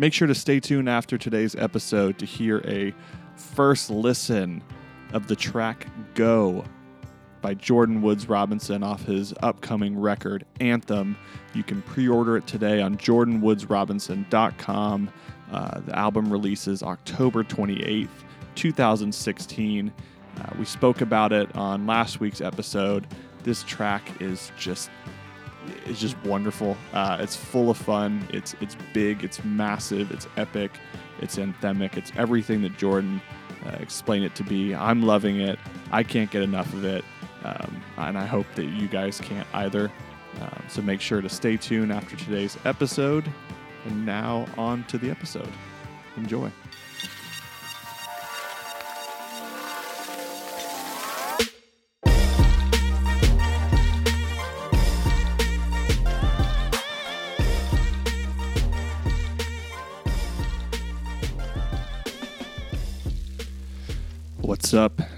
Make sure to stay tuned after today's episode to hear a first listen of the track Go by Jordan Woods Robinson off his upcoming record, Anthem. You can pre order it today on jordanwoodsrobinson.com. Uh, the album releases October 28th, 2016. Uh, we spoke about it on last week's episode. This track is just it's just wonderful. Uh, it's full of fun. It's it's big. It's massive. It's epic. It's anthemic. It's everything that Jordan uh, explained it to be. I'm loving it. I can't get enough of it, um, and I hope that you guys can't either. Um, so make sure to stay tuned after today's episode. And now on to the episode. Enjoy.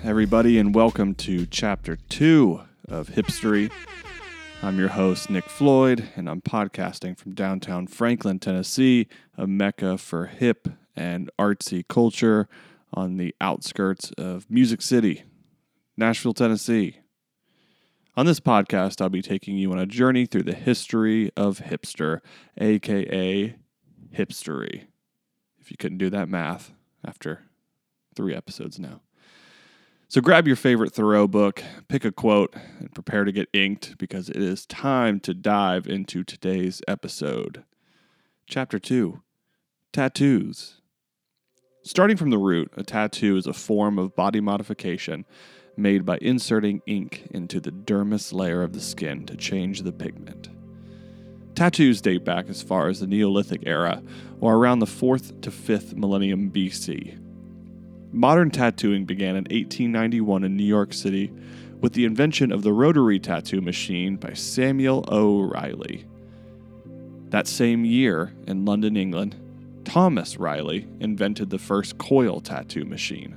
Everybody, and welcome to chapter two of Hipstery. I'm your host, Nick Floyd, and I'm podcasting from downtown Franklin, Tennessee, a mecca for hip and artsy culture on the outskirts of Music City, Nashville, Tennessee. On this podcast, I'll be taking you on a journey through the history of hipster, aka hipstery. If you couldn't do that math after three episodes now. So grab your favorite Thoreau book, pick a quote, and prepare to get inked because it is time to dive into today's episode. Chapter 2 Tattoos. Starting from the root, a tattoo is a form of body modification made by inserting ink into the dermis layer of the skin to change the pigment. Tattoos date back as far as the Neolithic era, or around the 4th to 5th millennium BC. Modern tattooing began in 1891 in New York City with the invention of the rotary tattoo machine by Samuel O'Reilly. That same year, in London, England, Thomas Riley invented the first coil tattoo machine.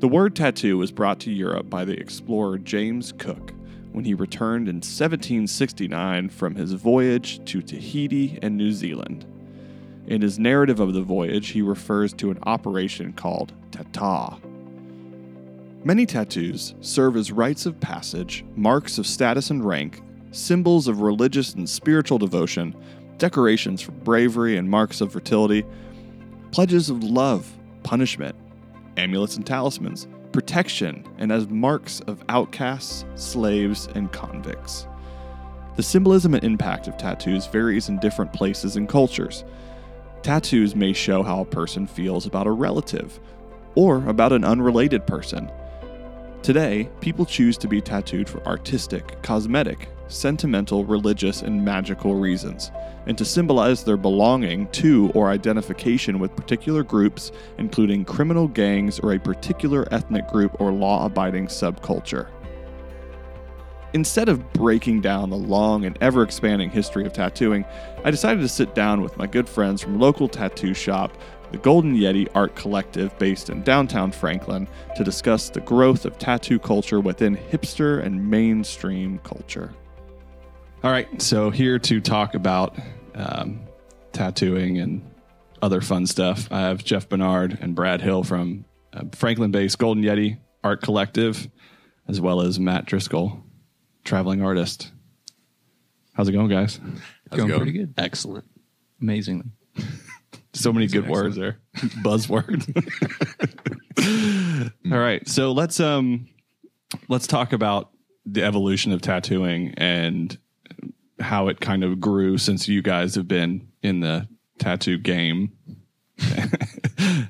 The word tattoo was brought to Europe by the explorer James Cook when he returned in 1769 from his voyage to Tahiti and New Zealand. In his narrative of the voyage, he refers to an operation called Tata. Many tattoos serve as rites of passage, marks of status and rank, symbols of religious and spiritual devotion, decorations for bravery and marks of fertility, pledges of love, punishment, amulets and talismans, protection, and as marks of outcasts, slaves, and convicts. The symbolism and impact of tattoos varies in different places and cultures. Tattoos may show how a person feels about a relative or about an unrelated person. Today, people choose to be tattooed for artistic, cosmetic, sentimental, religious, and magical reasons, and to symbolize their belonging to or identification with particular groups, including criminal gangs or a particular ethnic group or law abiding subculture. Instead of breaking down the long and ever expanding history of tattooing, I decided to sit down with my good friends from local tattoo shop, the Golden Yeti Art Collective based in downtown Franklin, to discuss the growth of tattoo culture within hipster and mainstream culture. All right, so here to talk about um, tattooing and other fun stuff, I have Jeff Bernard and Brad Hill from uh, Franklin based Golden Yeti Art Collective, as well as Matt Driscoll traveling artist. How's it going, guys? How's going, pretty good. Excellent. Amazingly. So many good words there. Buzzword. All right. So let's um let's talk about the evolution of tattooing and how it kind of grew since you guys have been in the tattoo game.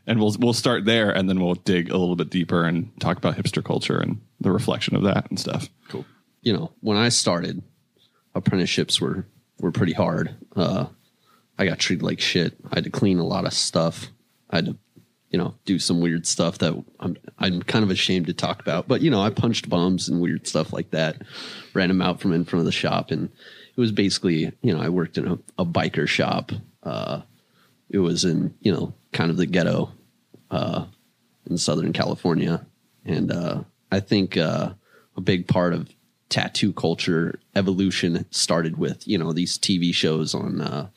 and we'll we'll start there and then we'll dig a little bit deeper and talk about hipster culture and the reflection of that and stuff. Cool you know, when I started, apprenticeships were were pretty hard. Uh, I got treated like shit. I had to clean a lot of stuff. I had to, you know, do some weird stuff that I'm I'm kind of ashamed to talk about. But you know, I punched bums and weird stuff like that. Ran them out from in front of the shop, and it was basically, you know, I worked in a, a biker shop. Uh, it was in, you know, kind of the ghetto uh, in Southern California, and uh, I think uh, a big part of tattoo culture evolution started with you know these TV shows on uh,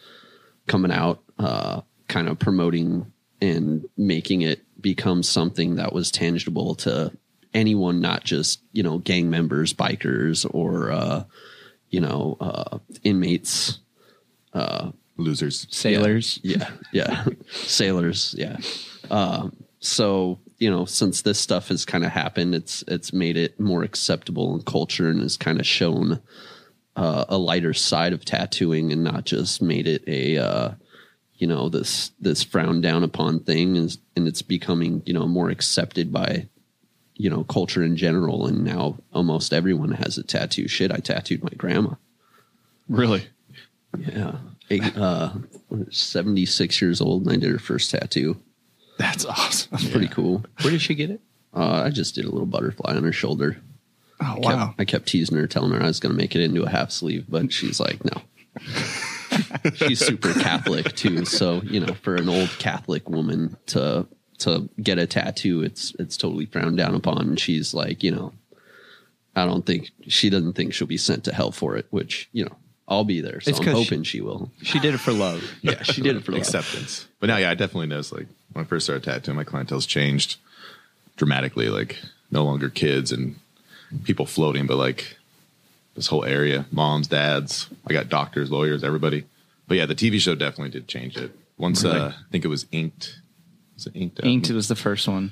coming out uh, kind of promoting and making it become something that was tangible to anyone, not just you know gang members, bikers, or uh, you know uh, inmates. uh, Losers. Sailors. Yeah, yeah, sailors. Yeah. Um, so you know, since this stuff has kind of happened, it's it's made it more acceptable in culture and has kind of shown uh, a lighter side of tattooing and not just made it a uh, you know this this frowned down upon thing and, and it's becoming you know more accepted by you know culture in general. And now almost everyone has a tattoo. Shit i tattooed my grandma. Really? yeah. Eight, uh 76 years old and i did her first tattoo That's awesome. That's pretty cool Where did she get it? uh, i just did a little butterfly on her shoulder Oh kept- wow. I kept teasing her, telling her I was going to make it into a half sleeve, but she's like, no. she's super Catholic too, so you know, for an old Catholic woman to to get a tattoo, it's it's totally frowned down upon. And she's like, you know, I don't think she doesn't think she'll be sent to hell for it, which you know, I'll be there, so It's I'm 'cause hoping she will. She did it for love. Yeah, she did it for love. acceptance. But now, yeah, I definitely noticed. Like when I first started tattooing, my clientele's changed dramatically. Like no longer kids and people floating, but like this whole area, moms, dads. I got doctors, lawyers, everybody. But yeah, the TV show definitely did change it. Once uh, I think it was Inked. Was it Inked? Inked was the first one.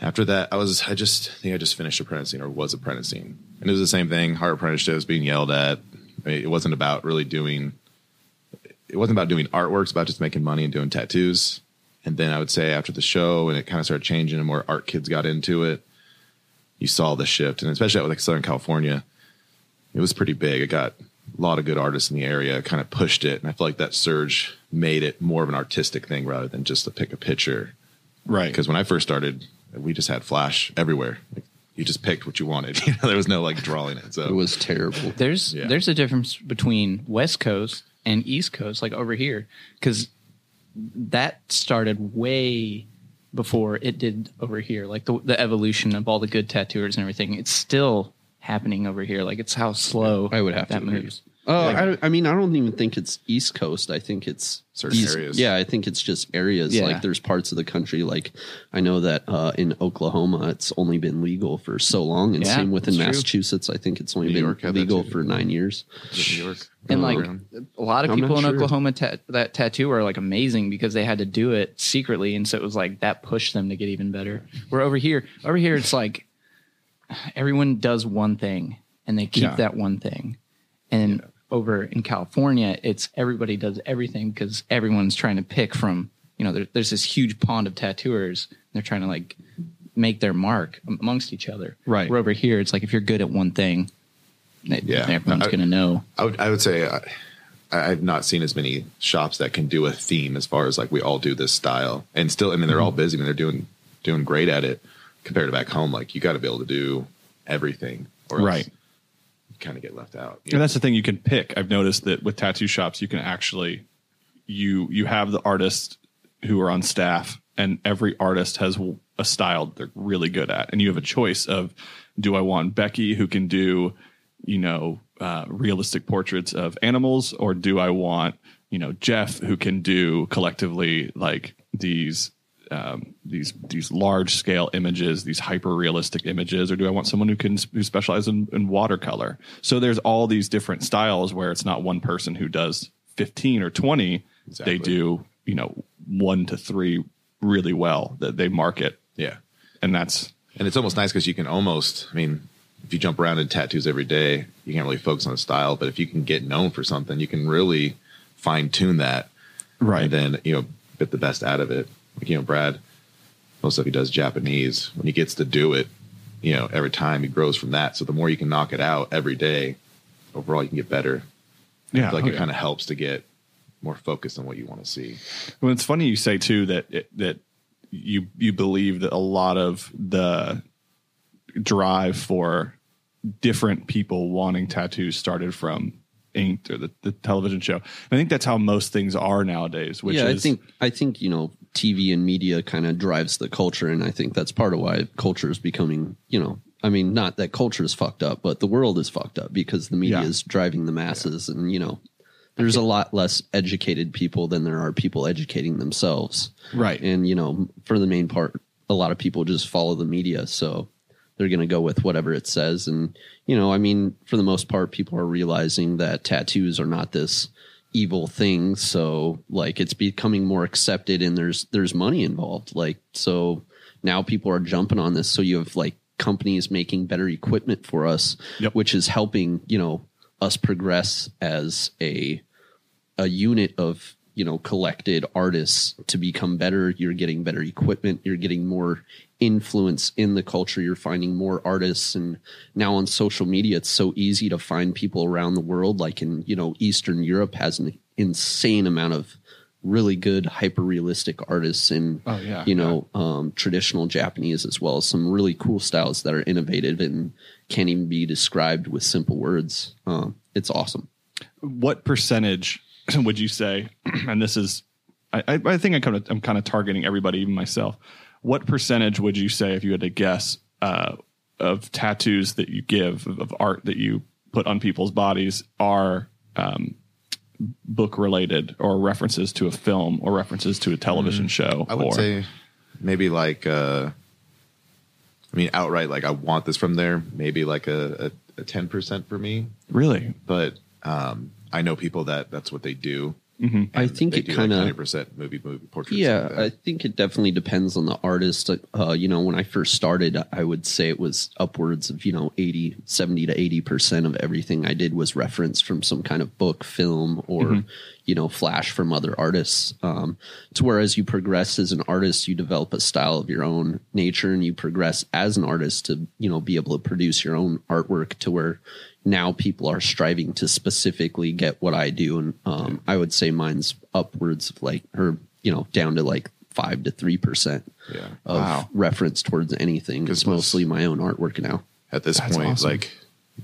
After that, I was I just I think I just finished apprenticing or was apprenticing, and it was the same thing. Hard apprenticeships, being yelled at. I mean, it wasn't about really doing. It wasn't about doing artworks, about just making money and doing tattoos. And then I would say after the show, and it kind of started changing, and more art kids got into it. You saw the shift, and especially out like Southern California, it was pretty big. It got a lot of good artists in the area, kind of pushed it, and I feel like that surge made it more of an artistic thing rather than just to pick a picture Right. because when I first started, we just had flash everywhere. Like, you just picked what you wanted. You know, there was no like drawing it. So It was terrible. There's Yeah. there's a difference between West Coast and East Coast, like over here, because that started way before it did over here. Like the the evolution of all the good tattooers and everything, it's still happening over here. Like it's how slow I would have to that agree. moves. Oh, I, I mean, I don't even think it's East Coast. I think it's Certain east- areas. Yeah, I think it's just areas. Yeah. Like there's parts of the country, like I know that uh, in Oklahoma, it's only been legal for so long, and Yeah, same within that's true. Massachusetts. I think it's only New been York legal for nine years. New York, And like a lot of people in sure. Oklahoma ta- that tattoo are like amazing because they had to do it secretly, and so it was like that pushed them to get even better. We're over here, over here, it's like everyone does one thing and they keep Yeah. that one thing, and over in California, it's everybody does everything because everyone's trying to pick from you know there, there's this huge pond of tattooers. And they're trying to like make their mark amongst each other. Right. Where over here, it's like if you're good at one thing, Yeah. everyone's gonna know. I would I would say uh, I, I've not seen as many shops that can do a theme as far as like we all do this style, and still I mean they're all mm-hmm. busy. I mean they're doing doing great at it compared to back home. Like you got to be able to do everything, or else Right. Kind of get left out. And that's the thing you can pick. I've noticed that with tattoo shops, you can actually you you have the artists who are on staff, and every artist has a style they're really good at, and you have a choice of do I want Becky who can do you know uh, realistic portraits of animals, or do I want you know Jeff who can do collectively like these um, these these large scale images, these hyper realistic images, or do I want someone who can who specializes in, in watercolor? So there's all these different styles where it's not one person who does 15 or 20. Exactly. They do you know one to three really well that they market, yeah. and that's And it's almost nice because you can almost, I mean, if you jump around in tattoos every day, you can't really focus on the style. But if you can get known for something, you can really fine tune that. right. And then, you know, get the best out of it. Like, you know, Brad, most of he does Japanese. When he gets to do it, you know, every time he grows from that. So the more you can knock it out every day, overall you can get better. yeah, I feel like oh, it kind of helps to get more focused on what you want to see. Well, it's funny you say too that it, that you you believe that a lot of the drive for different people wanting tattoos started from Inked or the, the television show. And I think that's how most things are nowadays. Which yeah, is I think I think you know TV and media kind of drives the culture, and I think that's part of why culture is becoming you know. I mean, not that culture is fucked up, but the world is fucked up because the media Yeah. is driving the masses, and you know, there's a lot less educated people than there are people educating themselves. Right. And, you know, for the main part, a lot of people just follow the media. So they're going to go with whatever it says. And, you know, I mean, for the most part, people are realizing that tattoos are not this evil thing. So like it's becoming more accepted and there's, there's money involved. Like, so now people are jumping on this. So you have like companies making better equipment for us, Yep. which is helping, you know, us progress as a, a unit of you know collected artists to become better you're getting better equipment you're getting more influence in the culture you're finding more artists and now on social media it's so easy to find people around the world like in you know eastern europe has an insane amount of really good hyper realistic artists and Oh, yeah, you know um, traditional japanese as well as some really cool styles that are innovative and can't even be described with simple words um, it's awesome what percentage would you say? And this is, I, I think I kind of, I'm kind of targeting everybody, even myself. What percentage would you say, if you had to guess, uh, of tattoos that you give of, art that you put on people's bodies are um, book related or references to a film or references to a television show? I would or, say maybe like uh I mean outright like I want this from there, maybe like a a ten percent for me. really. But um I know people that that's what they do. Mm-hmm. I think it kinda- 100% movie movie portraits. Yeah, like. I think it definitely depends on the artist. Uh, you know, when I first started, I would say it was upwards of, you know, 80, 70 to 80% of everything I did was reference from some kind of book, film, or, you know, flash from other artists. Um, to where as you progress as an artist, you develop a style of your own nature and you progress as an artist to, you know, be able to produce your own artwork to where now people are striving to specifically get what I do. And um, I would say mine's upwards of like, or, you know, down to like five to 3% Yeah. of Wow. reference towards anything. It's mostly my own artwork now. at this That's point, awesome. like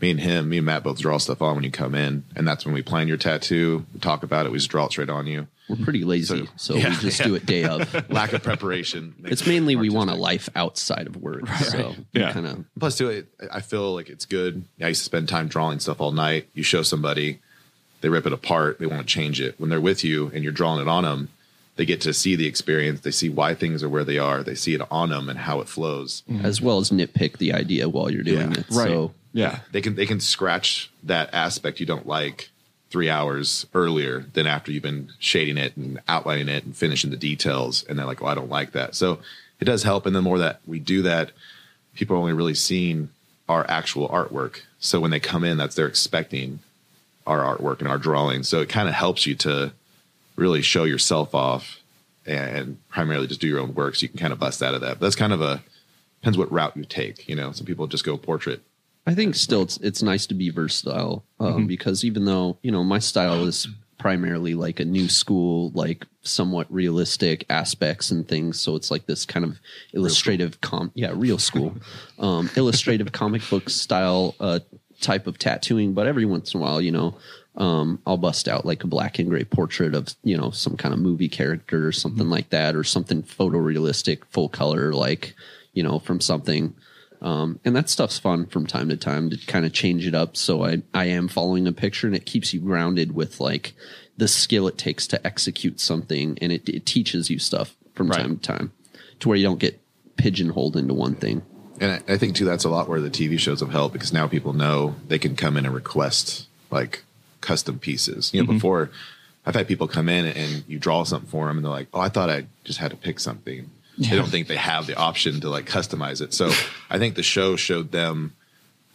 me and him, me and Matt both draw stuff on when you come in, and that's when we plan your tattoo. We talk about it. We just draw it straight on you. We're pretty lazy, so, yeah, we just yeah. do it day of. Lack of preparation. it's mainly we want a life outside of work. So Yeah. kind of Plus, too, it, I feel like it's good. I used to spend time drawing stuff all night. You show somebody, they rip it apart, they want to change it. When they're with you and you're drawing it on them, they get to see the experience. They see why things are where they are. They see it on them and how it flows. as well as nitpick the idea while you're doing Yeah. it. Right. So yeah. They can they can scratch that aspect you don't like three hours earlier than after you've been shading it and outlining it and finishing the details. And they're like, oh, I don't like that. So it does help. And the more that we do that, people are only really seeing our actual artwork. So when they come in, that's they're expecting our artwork and our drawings. So it kind of helps you to really show yourself off and primarily just do your own work. So you can kind of bust out of that. But that's kind of a depends what route you take. You know, some people just go portrait. I think still it's it's nice to be versatile um, because even though you know my style is primarily like a new school, like somewhat realistic aspects and things, so it's like this kind of illustrative com yeah real school, um, illustrative comic book style uh, type of tattooing. But every once in a while, you know, um, I'll bust out like a black and gray portrait of you know some kind of movie character or something like that, or something photorealistic, full color, like you know from something. Um, and that stuff's fun from time to time to kind of change it up. So I, I am following a picture and it keeps you grounded with like the skill it takes to execute something. And it, it teaches you stuff from Right. time to time to where you don't get pigeonholed into one thing. And I, I think too that's a lot where the TV shows have helped because now people know they can come in and request like custom pieces. You know, before I've had people come in and you draw something for them and they're like, "Oh, I thought I just had to pick something." They don't think they have the option to like customize it. So I think the show showed them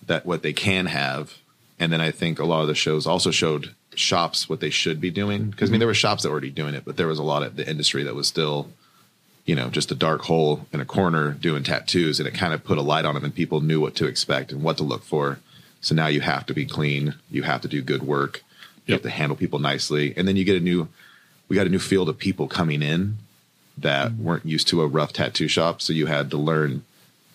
that what they can have, and then I think a lot of the shows also showed shops what they should be doing. Because I mean, mm-hmm. there were shops that were already doing it, but there was a lot of the industry that was still you know, just a dark hole in a corner doing tattoos, and it kind of put a light on them, and people knew what to expect and what to look for. So now you have to be clean, you have to do good work, you Yep. have to handle people nicely, and then you get a new, we got a new field of people coming in that weren't used to a rough tattoo shop, so you had to learn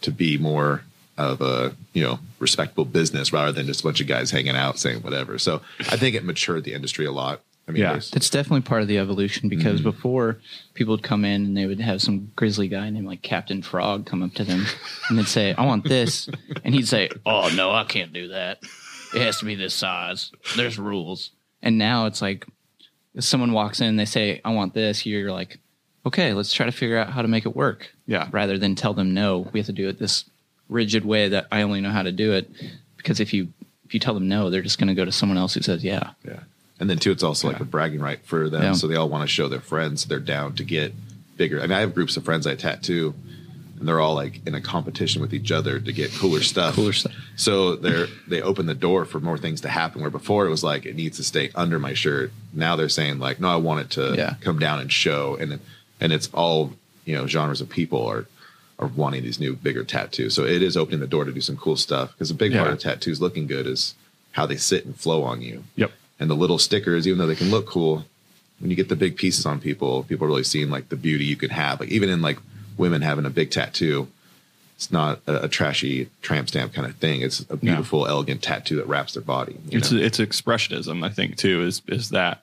to be more of a you know respectable business rather than just a bunch of guys hanging out saying whatever. So I think it matured the industry a lot. I mean, Yeah. there's- That's definitely part of the evolution because mm-hmm. before people would come in and they would have some grizzly guy named like Captain Frog come up to them and they'd say, I want this. And he'd say, Oh, no, I can't do that. It has to be this size. There's rules. And now it's like if someone walks in and they say, I want this, you're like, okay, let's try to figure out how to make it work. Yeah. Rather than tell them no, we have to do it this rigid way that I only know how to do it. Because if you if you tell them no, they're just gonna go to someone else who says yeah. Yeah. And then too, it's also like a bragging right for them. Yeah. So they all want to show their friends they're down to get bigger. I mean, I have groups of friends I tattoo, and they're all like in a competition with each other to get cooler stuff. Cooler stuff. So they're they open the door for more things to happen. Where before it was like it needs to stay under my shirt. Now they're saying like, no, I want it to Yeah. come down and show. And and it's all you know genres of people are are wanting these new bigger tattoos. So it is opening the door to do some cool stuff because a big part of tattoos looking good is how they sit and flow on you Yep. and the little stickers, even though they can look cool, when you get the big pieces on people, people are really seeing like the beauty you could have. Like even in like women having a big tattoo, it's not a, a trashy tramp stamp kind of thing. It's a beautiful, elegant tattoo that wraps their body. you It's know? it's expressionism, I think, too. Is is that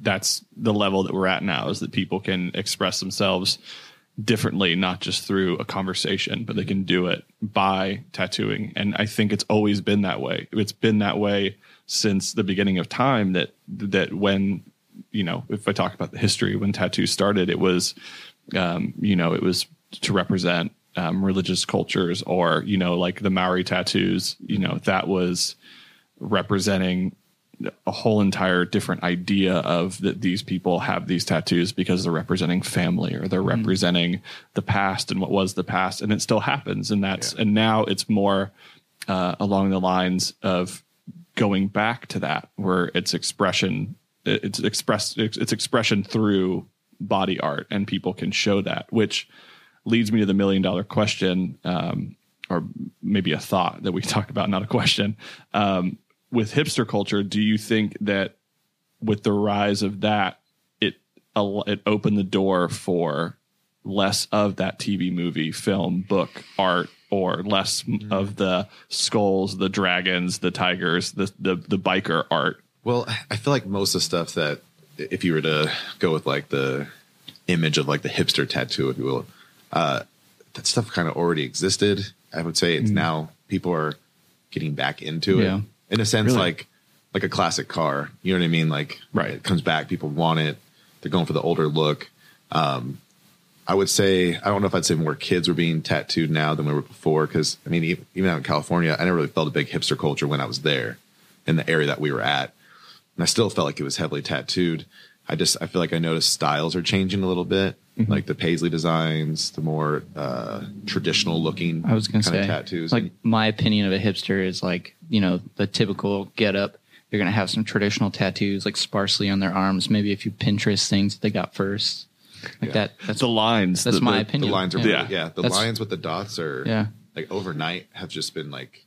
that's the level that we're at now? Is that people can express themselves differently, not just through a conversation, but they can do it by tattooing. And I think it's always been that way. It's been that way since the beginning of time. That that when you know, if I talk about the history when tattoos started, it was, um, you know, it was to represent um, religious cultures, or you know, like the Maori tattoos. You know, that was representing a whole entire different idea of that these people have these tattoos because they're representing family or they're representing the past and what was the past. And it still happens. And that's and now it's more uh, along the lines of going back to that where it's expression it's expressed it's, it's expression through body art and people can show that which leads me to the million dollar question um, or maybe a thought that we talked about not a question. Um, with hipster culture do you think that with the rise of that it it opened the door for less of that TV movie film book art or less of the skulls the dragons the tigers the the, the biker art Well, I feel like most of the stuff that if you were to go with like the image of like the hipster tattoo, if you will, uh, that stuff kind of already existed. I would say it's now people are getting back into Yeah. it in a sense, Really? like like a classic car. You know what I mean? Like Right. it comes back, people want it. They're going for the older look. Um, I would say I don't know if I'd say more kids were being tattooed now than we were before because I mean e- even out in California, I never really felt a big hipster culture when I was there in the area that we were at, and I still felt like it was heavily tattooed. I just I feel like I noticed styles are changing a little bit, Mm-hmm. like the paisley designs, the more uh, traditional looking I was going to kind say, of tattoos. like my opinion of a hipster is like you know the typical get up. They're going to have some traditional tattoos like sparsely on their arms, maybe a few Pinterest things that they got first, like Yeah. that. That's the lines that's the, my the- the lines are yeah. yeah, yeah the That's- lines with the dots are Yeah. like overnight have just been like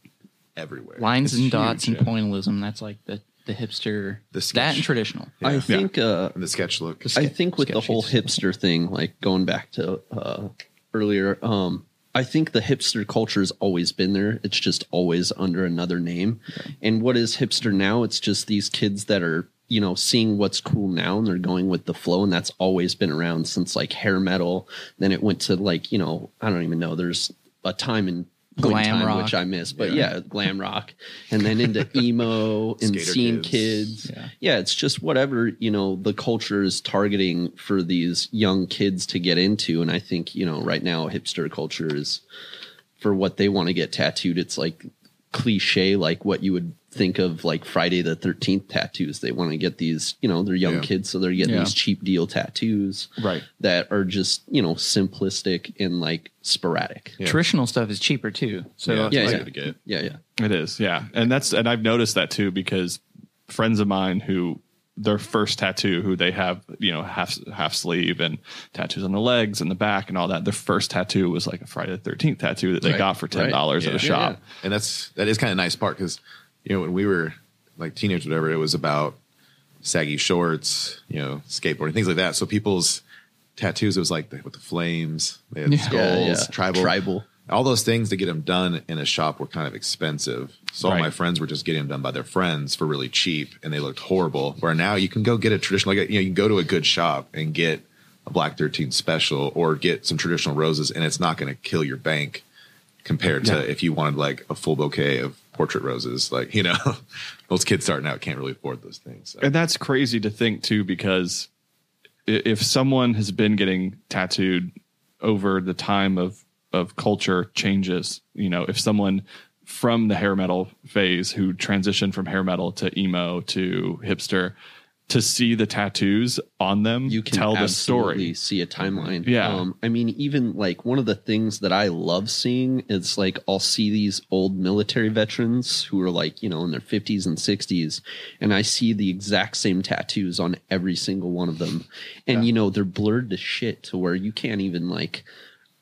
everywhere. lines It's and dots huge, and pointillism. That's like the the hipster. The that and traditional. I think uh, the sketch look. I think with the sketchy. whole hipster thing, like going back to uh, earlier, um, I think the hipster culture has always been there. It's just always under another name. And what is hipster now? It's just these kids that are, you know, seeing what's cool now and they're going with the flow. And that's always been around since like hair metal. Then it went to like, you know, I don't even know. There's a time in Glam time rock. which I miss, but yeah. glam rock. And then into emo and Skater kids. kids Yeah. yeah, it's just whatever you know the culture is targeting for these young kids to get into, and I think you know right now hipster culture is for what they want to get tattooed. It's like cliche, like what you would think of like Friday the Thirteenth tattoos. They want to get these, you know, they're young Yeah. kids, so they're getting Yeah. these cheap deal tattoos, Right. That are just you know simplistic and like sporadic. Yeah. Traditional stuff is cheaper too. So yeah, yeah, it's yeah. to get. Yeah, yeah. It is, yeah, and that's and I've noticed that too because friends of mine who their first tattoo, who they have you know half half sleeve and tattoos on the legs and the back and all that, their first tattoo was like a Friday the Thirteenth tattoo that they Right, got for ten dollars right. at a Yeah. shop. and that's that is kind of nice part because you know when we were like teenagers whatever it was about saggy shorts you know skateboarding things like that so people's tattoos it was like the, with the flames they had Yeah. skulls Yeah, tribal Tribal. all those things to get them done in a shop were kind of expensive so all Right. my friends were just getting them done by their friends for really cheap and they looked horrible where now you can go get a traditional like you know you can go to a good shop and get a black 13 special or get some traditional roses and it's not going to kill your bank compared to Yeah. if you wanted like a full bouquet of portrait roses. Like you know, most kids starting out can't really afford those things. So. And that's crazy to think too, because if someone has been getting tattooed over the time of of culture changes, you know, if someone from the hair metal phase who transitioned from hair metal to emo to hipster to see the tattoos on them you can tell the story. see a timeline. Yeah. Um, I mean, even like one of the things that I love seeing is like I'll see these old military veterans who are like, you know, in their 50s and 60s, and I see the exact same tattoos on every single one of them. And, you know, they're blurred to shit to where you can't even like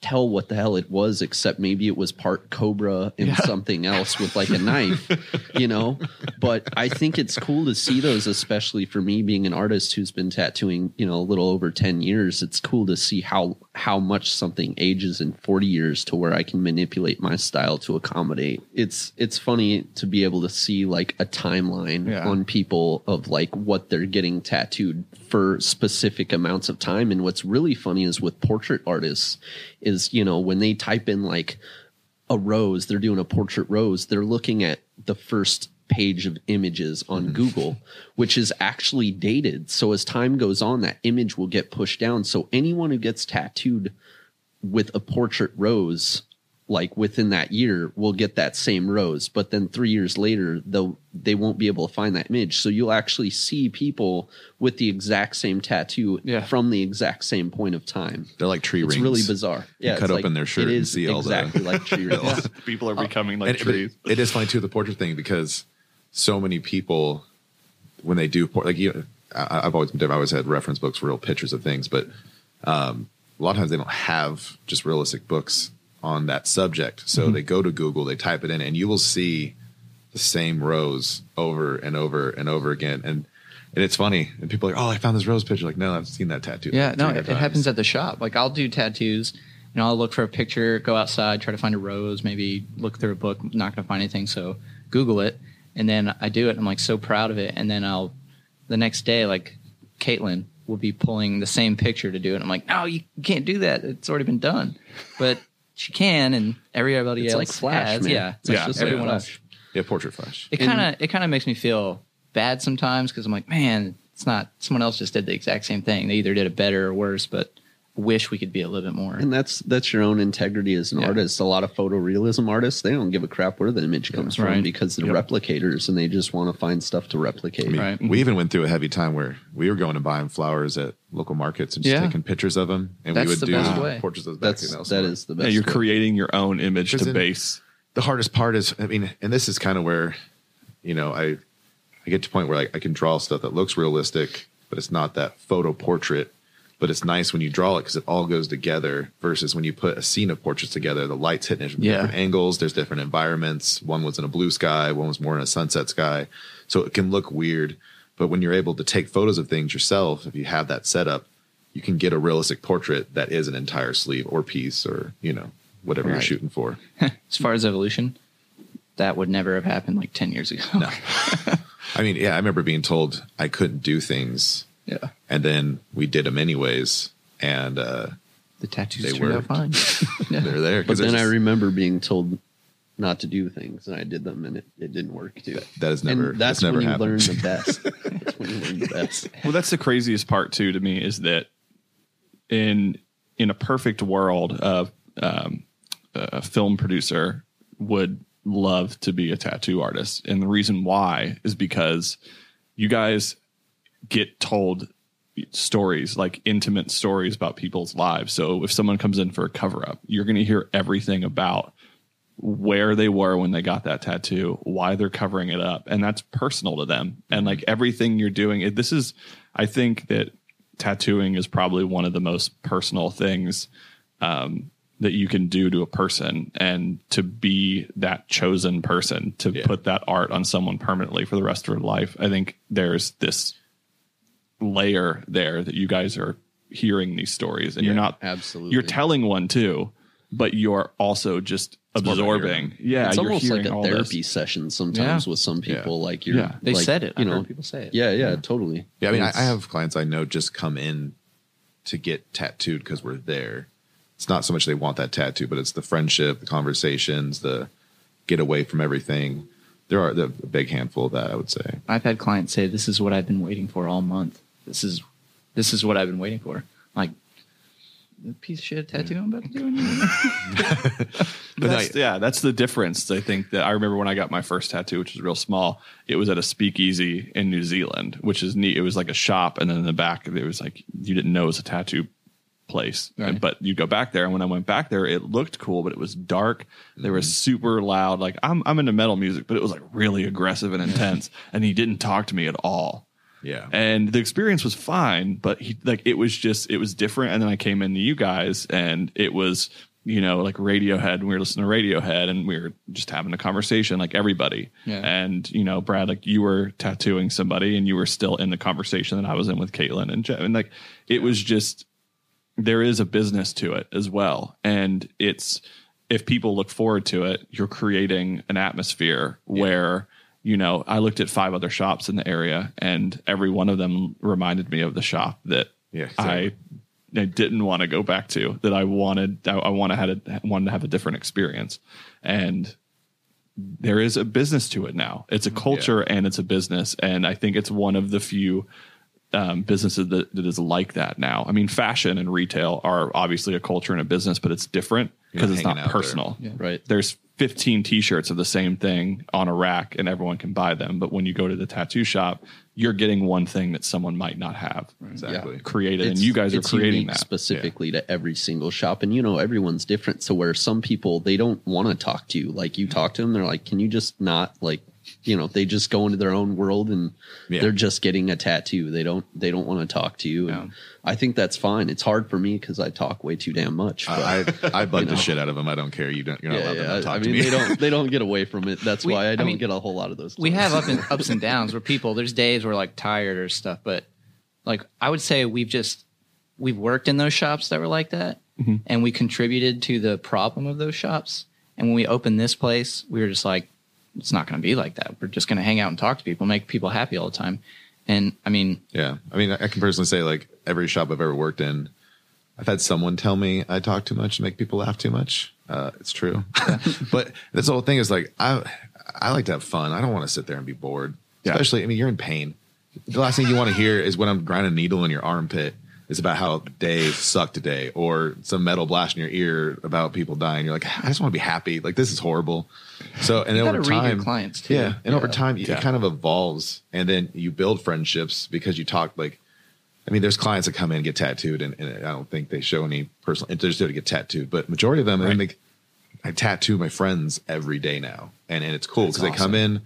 tell what the hell it was except maybe it was part cobra and something else with like a knife you know? But i think it's cool to see those especially for me being an artist who's been tattooing you know a little over 10 years. It's cool to see how how much something ages in 40 years to where i can manipulate my style to accommodate. It's it's funny to be able to see like a timeline Yeah. on people of like what they're getting tattooed for specific amounts of time. And what's really funny is with portrait artists is you know when they type in like a rose they're doing a portrait rose they're looking at the first page of images on mm-hmm. google which is actually dated. So as time goes on that image will get pushed down. So anyone who gets tattooed with a portrait rose like within that year will get that same rose but then three years later they'll they won't be able to find that image so you'll actually see people with the exact same tattoo Yeah. from the exact same point of time They're like tree it's rings. really bizarre yeah cut it's open their shirt it and is see all the- exactly like tree rings People are becoming like And- but trees. it is funny too the portrait thing because so many people when they do por- like you I, I've always been different. I always had reference books for real pictures of things, but um, a lot of times they don't have just realistic books on that subject. So Mm-hmm. they go to Google, they type it in, and you will see the same rose over and over and over again. And and it's funny. And people are like, oh, I found this rose picture. Like, no, I've seen that tattoo. Yeah, no, it, it happens at the shop. Like I'll do tattoos, and I'll look for a picture, go outside, try to find a rose, maybe look through a book, not going to find anything, so Google it, and then I do it. I'm like so proud of it, and then I'll the next day, like Caitlin will be pulling the same picture to do it. I'm like, no, you can't do that. It's already been done, but she can, and everybody It's else like Flash, has. man. Yeah, It's Yeah. just like everyone Flash. else. Yeah, portrait flash. It kind of it kind of makes me feel bad sometimes because I'm like, man, it's not someone else just did the exact same thing. They either did it better or worse, but I wish we could be a little bit more. And that's that's your own integrity as an Yeah. artist. A lot of photorealism artists, they don't give a crap where the image comes from Right. because they're Yep. replicators and they just want to find stuff to replicate. I mean, Right. We even went through a heavy time where we were going and buying flowers at local markets and just Yeah. taking pictures of them, and That's we would the do best way. portraits of those back That's that is the best. Yeah, you're way. creating your own image to in- base. the hardest part is i mean and this is kind of where you know i i get to a point where like i can draw stuff that looks realistic but it's not that photo portrait but it's nice when you draw it because it all goes together versus when you put a scene of portraits together the lights hitting it from Yeah. different angles there's different environments one was in a blue sky one was more in a sunset sky so it can look weird but when you're able to take photos of things yourself if you have that setup you can get a realistic portrait that is an entire sleeve or piece or you know whatever you're shooting for as far as evolution, that would never have happened like ten years ago. no. I mean, yeah, I remember being told I couldn't do things, yeah, and then we did them anyways, and uh, the tattoos They turned out fine. Yeah. they're there. But 'cause then there's I remember being told not to do things and I did them and it, it didn't work too. that has never and that's that's never when you happened. learn the best. that's when you learn the best. Well, that's the craziest part too to me is that in in a perfect world, of um, a film producer would love to be a tattoo artist, and the reason why is because you guys get told stories like intimate stories about people's lives. So if someone comes in for a cover up, you're going to hear everything about where they were when they got that tattoo, why they're covering it up, and that's personal to them. And like everything you're doing, it, this is, I think that tattooing is probably one of the most personal things um, that you can do to a person, and to be that chosen person to Yeah. put that art on someone permanently for the rest of their life. I think there's this layer there that you guys are hearing these stories, and you're not absolutely. You're telling one too, but you're also just more about absorbing. Yeah, it's you're almost like a therapy this. session sometimes Yeah. with some people. Yeah. Like you're, Yeah. They like, said it. You I've know, heard people say it. Yeah, yeah, totally. Yeah, I mean, I, I have clients I know just come in to get tattooed because we're there. It's not so much they want that tattoo, but it's the friendship, the conversations, the get away from everything. there are a big handful of that. I would say. I've had clients say, "This is what I've been waiting for all month. This is this is what I've been waiting for." Like the piece of shit tattoo I'm about to do. But that's, yeah, that's the difference. I think that I remember when I got my first tattoo, which was real small. It was at a speakeasy in New Zealand, which is neat. It was like a shop, and then in the back, it was like you didn't know it was a tattoo place. Right. But you go back there, and when I went back there, it looked cool, but it was dark. There was mm-hmm. super loud. Like I'm I'm into metal music, but it was like really aggressive and intense. and he didn't talk to me at all. Yeah. And the experience was fine, but he like it was just it was different. And then I came into you guys, and it was you know like Radiohead. And we were listening to Radiohead, and we were just having a conversation like everybody. Yeah. And you know, Brad, like you were tattooing somebody, and you were still in the conversation that I was in with Caitlin and Jeff, and like it was just there is a business to it as well, and it's if people look forward to it, you're creating an atmosphere where you know I looked at five other shops in the area, and every one of them reminded me of the shop that Yeah, I exactly. I didn't want to go back to. That I wanted I, I want to had a, wanted to have a different experience, and there is a business to it now. It's a culture and it's a business, and I think it's one of the few um, businesses that, that is like that now. I mean, fashion and retail are obviously a culture and a business, but it's different because it's not hanging out there. personal. Right. There's 15 t-shirts of the same thing on a rack and everyone can buy them. But when you go to the tattoo shop, you're getting one thing that someone might not have Exactly. created. and you guys are creating that. specifically to every single shop and you know everyone's different so where some people they don't want to talk to you like you talk to them they're like can you just not like you know they just go into their own world and Yeah. they're just getting a tattoo they don't they don't want to talk to you and i think that's fine it's hard for me because i talk way too damn much but- I I bug the know. shit out of them. I don't care. You don't. You're not yeah, allowed yeah. not talk I to mean, me. they don't they don't get away from it. That's We- why I I don't mean, get a whole lot of those. we stories. have up and ups and downs where people there's days where like tired or stuff but like i would say we've just we've worked in those shops that were like that mm-hmm. and we contributed to the problem of those shops and when we opened this place we were just like it's not going to be like that we're just going to hang out and talk to people make people happy all the time and i mean Yeah. I mean, I can personally say like every shop I've ever worked in, I've had someone tell me I talk too much and make people laugh too much. Uh, it's true. but this whole thing is like, I, I like to have fun. I don't want to sit there and be bored, Yeah. especially, I mean, you're in pain. The last thing you want to hear is when I'm grinding a needle in your armpit is about how Dave sucked today or some metal blast in your ear about people dying. You're like, I just want to be happy. Like this is horrible. So, and then gotta over read your time, clients, too. Yeah. And over time, Yeah. it kind of evolves and then you build friendships because you talk like, I mean, there's clients that come in and get tattooed, and, and I don't think they show any personal interest to get tattooed. But majority of them, I think, I tattoo my friends every day now, and and it's cool because they come in.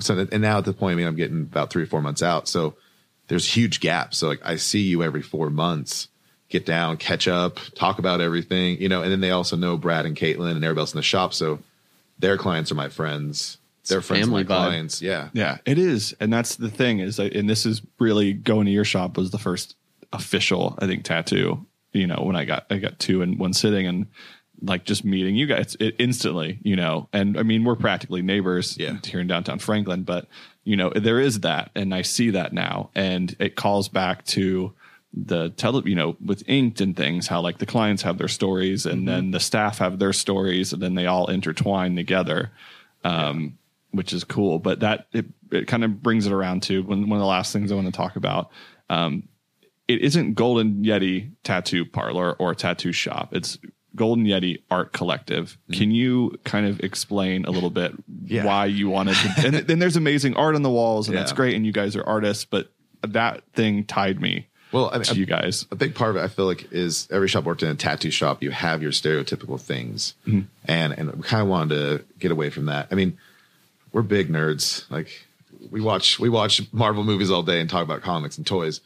So and now at the point, I mean, I'm getting about three or four months out, so there's huge gaps. So like, I see you every four months, get down, catch up, talk about everything, you know. And then they also know Brad and Caitlin and everybody else in the shop, so their clients are my friends. Their friends are my family vibe. clients. Yeah, Yeah, it is, and that's the thing is, and this is really going to your shop was the first official, I think, tattoo. You know, when I got I got two in one sitting, and like just meeting you guys it, instantly. You know, and I mean we're practically neighbors Yeah. here in downtown Franklin, but you know there is that, and I see that now, and it calls back to the tele, you know, with inked and things, how like the clients have their stories, and then the staff have their stories, and then they all intertwine together um, which is cool. But that it, it kind of brings it around to one, one of the last things I want to talk about. Um, it isn't Golden Yeti Tattoo Parlor or Tattoo Shop. It's Golden Yeti Art Collective. Can you kind of explain a little bit Yeah. why you wanted to? And then there's amazing art on the walls, and that's great. And you guys are artists, but that thing tied me Well, I mean, to you guys. a big part of it, I feel like, is every shop worked in a tattoo shop. You have your stereotypical things, Mm-hmm. and and we kind of wanted to get away from that. I mean, we're big nerds. Like we watch we watch Marvel movies all day and talk about comics and toys,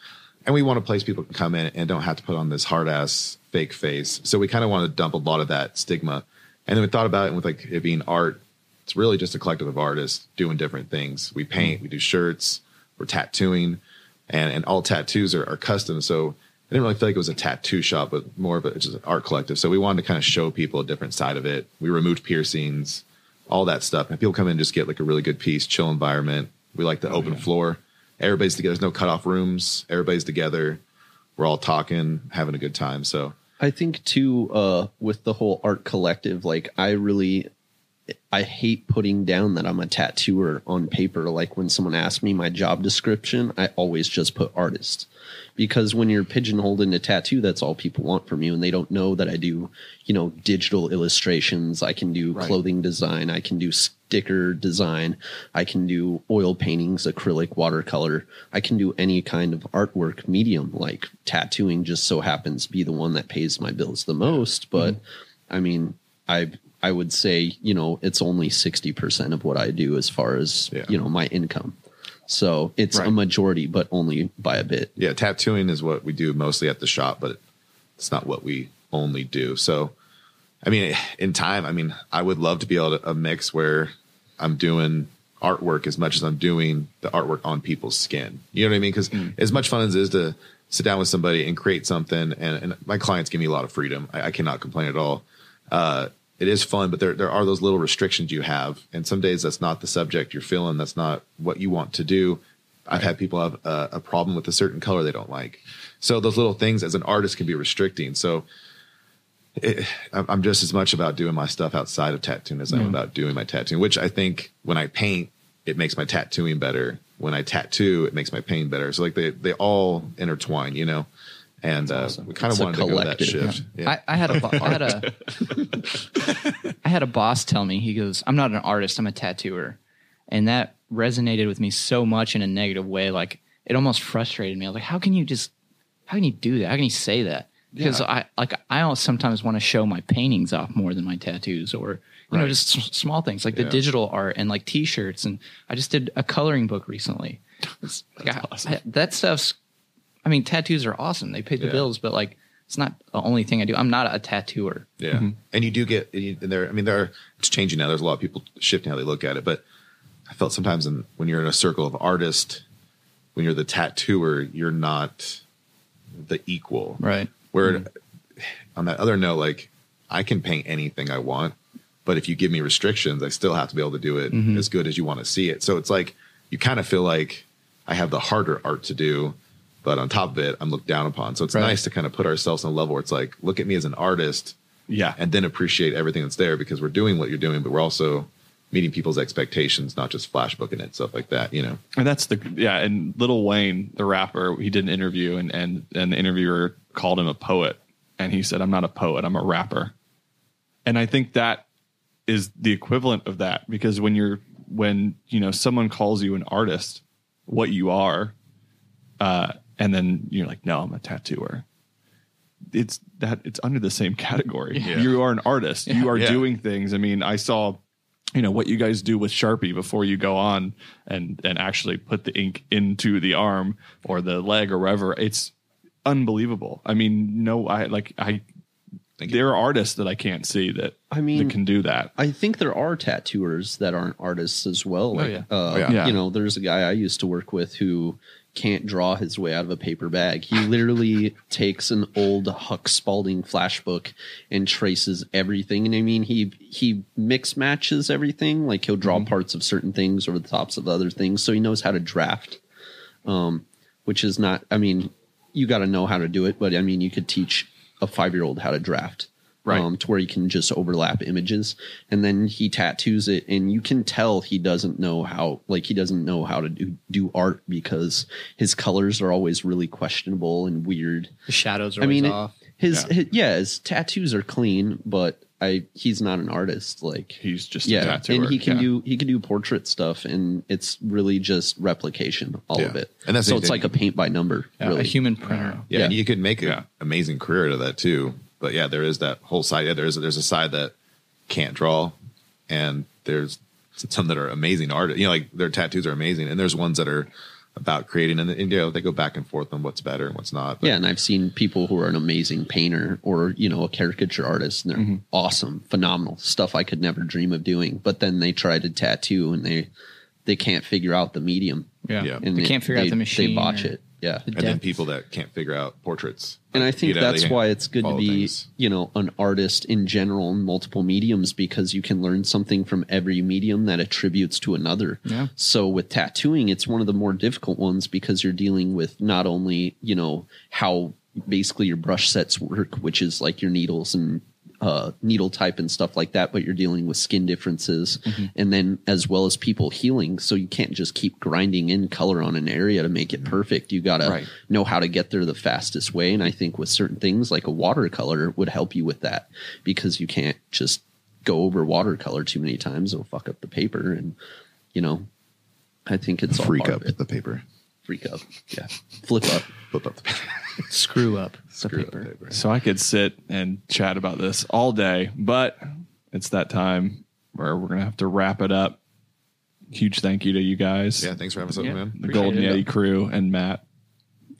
and we want a place people can come in and don't have to put on this hard ass fake face. So we kind of want to dump a lot of that stigma, and then we thought about it with like it being art. It's really just a collective of artists doing different things. We paint, we do shirts, we're tattooing, and and all tattoos are, are custom. So I didn't really feel like it was a tattoo shop, but more of a just an art collective. So we wanted to kind of show people a different side of it. We removed piercings, all that stuff, and people come in and just get like a really good piece, chill environment. We like the oh, open floor. Everybody's together. There's no cutoff rooms. Everybody's together. We're all talking, having a good time. So I think too, uh, with the whole art collective, like I really I hate putting down that I'm a tattooer on paper. Like when someone asks me my job description, I always just put artist because when you're pigeonholed into tattoo, that's all people want from you. And they don't know that I do, you know, digital illustrations. I can do Right. clothing design. I can do sticker design. I can do oil paintings, acrylic, watercolor. I can do any kind of artwork medium like tattooing just so happens to be the one that pays my bills the most. Mm-hmm. But I mean, I I would say, you know, it's only 60% of what I do as far as, Yeah. you know, my income. So it's a majority, but only by a bit. yeah, tattooing is what we do mostly at the shop, but it's not what we only do. So, I mean, in time, I mean, I would love to be able to a mix where I'm doing artwork as much as I'm doing the artwork on people's skin. You know what I mean? Because as much fun as it is to sit down with somebody and create something, and, and my clients give me a lot of freedom. I, I cannot complain at all. Uh, it is fun, but there there are those little restrictions you have, and some days that's not the subject you're feeling. That's not what you want to do. I've had people have a, a problem with a certain color they don't like. So those little things as an artist can be restricting. So it, I'm just as much about doing my stuff outside of tattooing as I'm mm. about doing my tattooing, which I think when I paint, it makes my tattooing better. When I tattoo, it makes my painting better. So like they, they all intertwine, you know? And uh, we kind of wanted to go that shift. Yeah. I, I had a bo- I had a I had a boss tell me he goes I'm not an artist I'm a tattooer. And that resonated with me so much in a negative way like it almost frustrated me. I was like how can you just how can you do that? How can you say that? Because Yeah. I like I almost sometimes want to show my paintings off more than my tattoos or you know just s- small things like the Yeah. digital art and like t-shirts. And I just did a coloring book recently. It's- like, I- I- that stuff's I mean, tattoos are awesome. They pay the Yeah. bills, but like, it's not the only thing I do. I'm not a tattooer. Yeah, mm-hmm. and you do get and there. I mean, there are, it's changing now. There's a lot of people shifting how they look at it, but I felt sometimes in, when you're in a circle of artists, when you're the tattooer, you're not the equal. Right. Where mm-hmm. on that other note, like I can paint anything I want, but if you give me restrictions, I still have to be able to do it mm-hmm. as good as you want to see it. So it's like you kind of feel like I have the harder art to do, but on top of it, I'm looked down upon. So it's Right. nice to kind of put ourselves on a level where it's like, look at me as an artist Yeah. and then appreciate everything that's there because we're doing what you're doing, but we're also meeting people's expectations, not just flashbooking it, stuff like that, you know? And that's the yeah, and Lil Wayne, the rapper, he did an interview and and and the interviewer called him a poet and he said I'm not a poet, I'm a rapper. And I think that is the equivalent of that because when you're when you know someone calls you an artist, what you are, uh, and then you're like, no, I'm a tattooer. It's that it's under the same category. Yeah. You are an artist. You are Yeah. doing things. I mean, I saw you know what you guys do with Sharpie before you go on and and actually put the ink into the arm or the leg or wherever. It's unbelievable. I mean, no, I like I. Thank you. There are artists that I can't see that I mean- that can do that. I think there are tattooers that aren't artists as well. Like, yeah. Uh, Oh, yeah. Yeah. You know, there's a guy I used to work with who can't draw his way out of a paper bag. He literally takes an old Huck Spaulding flash book and traces everything. And I mean, he he mix matches everything. Like he'll draw parts of certain things over the tops of other things, so he knows how to draft. Um, which is not. I mean, you got to know how to do it, but I mean, you could teach a five year old how to draft Right. um, to where you can just overlap images and then he tattoos it and you can tell he doesn't know how like he doesn't know how to do, do art because his colors are always really questionable and weird The shadows are i mean it- off. his, Yeah. his yeah his tattoos are clean but i he's not an artist like He's just a yeah tattooer. and he can Yeah. do he can do portrait stuff and it's really just replication all Yeah. of it And that's so it's thing. like a paint by number Yeah, really A human printer. Yeah, Yeah. and you could make an Yeah. amazing career out of that too. But yeah, there is that whole side. Yeah, there's there's a side that can't draw, and there's some that are amazing artists. You know, like their tattoos are amazing, and there's ones that are about creating, and, and you know they go back and forth on what's better and what's not. But Yeah, and I've seen people who are an amazing painter or you know a caricature artist, and they're Mm-hmm. awesome, phenomenal stuff I could never dream of doing. But then they try to tattoo, and they they can't figure out the medium, Yeah. Yeah. and They can't figure out the machine. They botch or- it. Yeah, The and then people that can't figure out portraits. and I think you know, that's why it's good to be things. you know an artist in general in multiple mediums because you can learn something from every medium that attributes to another. Yeah. So with tattooing, it's one of the more difficult ones because you're dealing with not only you know how basically your brush sets work, which is like your needles and uh, needle type and stuff like that, but you're dealing with skin differences and then as well as people healing. So you can't just keep grinding in color on an area to make it perfect. You got to Right. know how to get there the fastest way. And I think with certain things like a watercolor would help you with that because you can't just go over watercolor too many times. It'll fuck up the paper. And, you know, I think it's all Freak up it. the paper. Freak up. Yeah. Flip up. Flip up the paper. Screw up the Screw up the paper. paper. So I could sit and chat about this all day, but it's that time where we're gonna have to wrap it up. Huge thank you to you guys, Yeah, thanks for having us up, Yeah. man. the appreciate Golden it. Yeti crew, and Matt.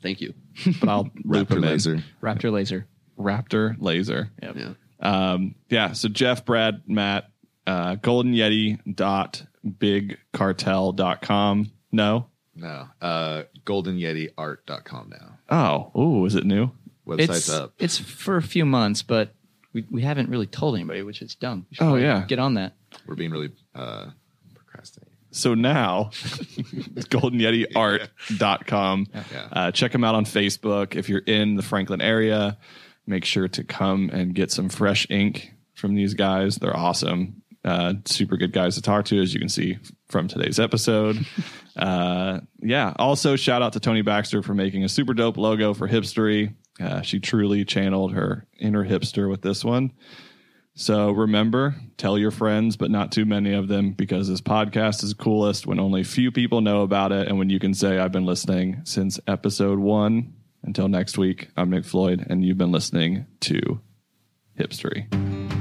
Thank you. But I'll loop Raptor laser. Raptor laser. Raptor Laser. Yep. Yeah. Um, yeah. So Jeff, Brad, Matt, uh, Golden Yeti dot bigcartel.com. No. No. Uh goldenyetiart.com now. Oh, oh, is it new? Website's It's up. it's for a few months, but we, we haven't really told anybody, which is dumb. We should Oh, probably yeah. get on that. We're being really uh procrastinating. So now it's goldenyetiart.com. Yeah. Uh, check them out on Facebook. If you're in the Franklin area, make sure to come and get some fresh ink from these guys. They're awesome. Uh, super good guys to talk to, as you can see from today's episode. uh, yeah. Also, shout out to Tony Baxter for making a super dope logo for Hipstery. Uh, she truly channeled her inner hipster with this one. So remember, tell your friends, but not too many of them, because this podcast is coolest when only few people know about it, and when you can say, "I've been listening since episode one." Until next week, I'm Nick Floyd, and you've been listening to Hipstery.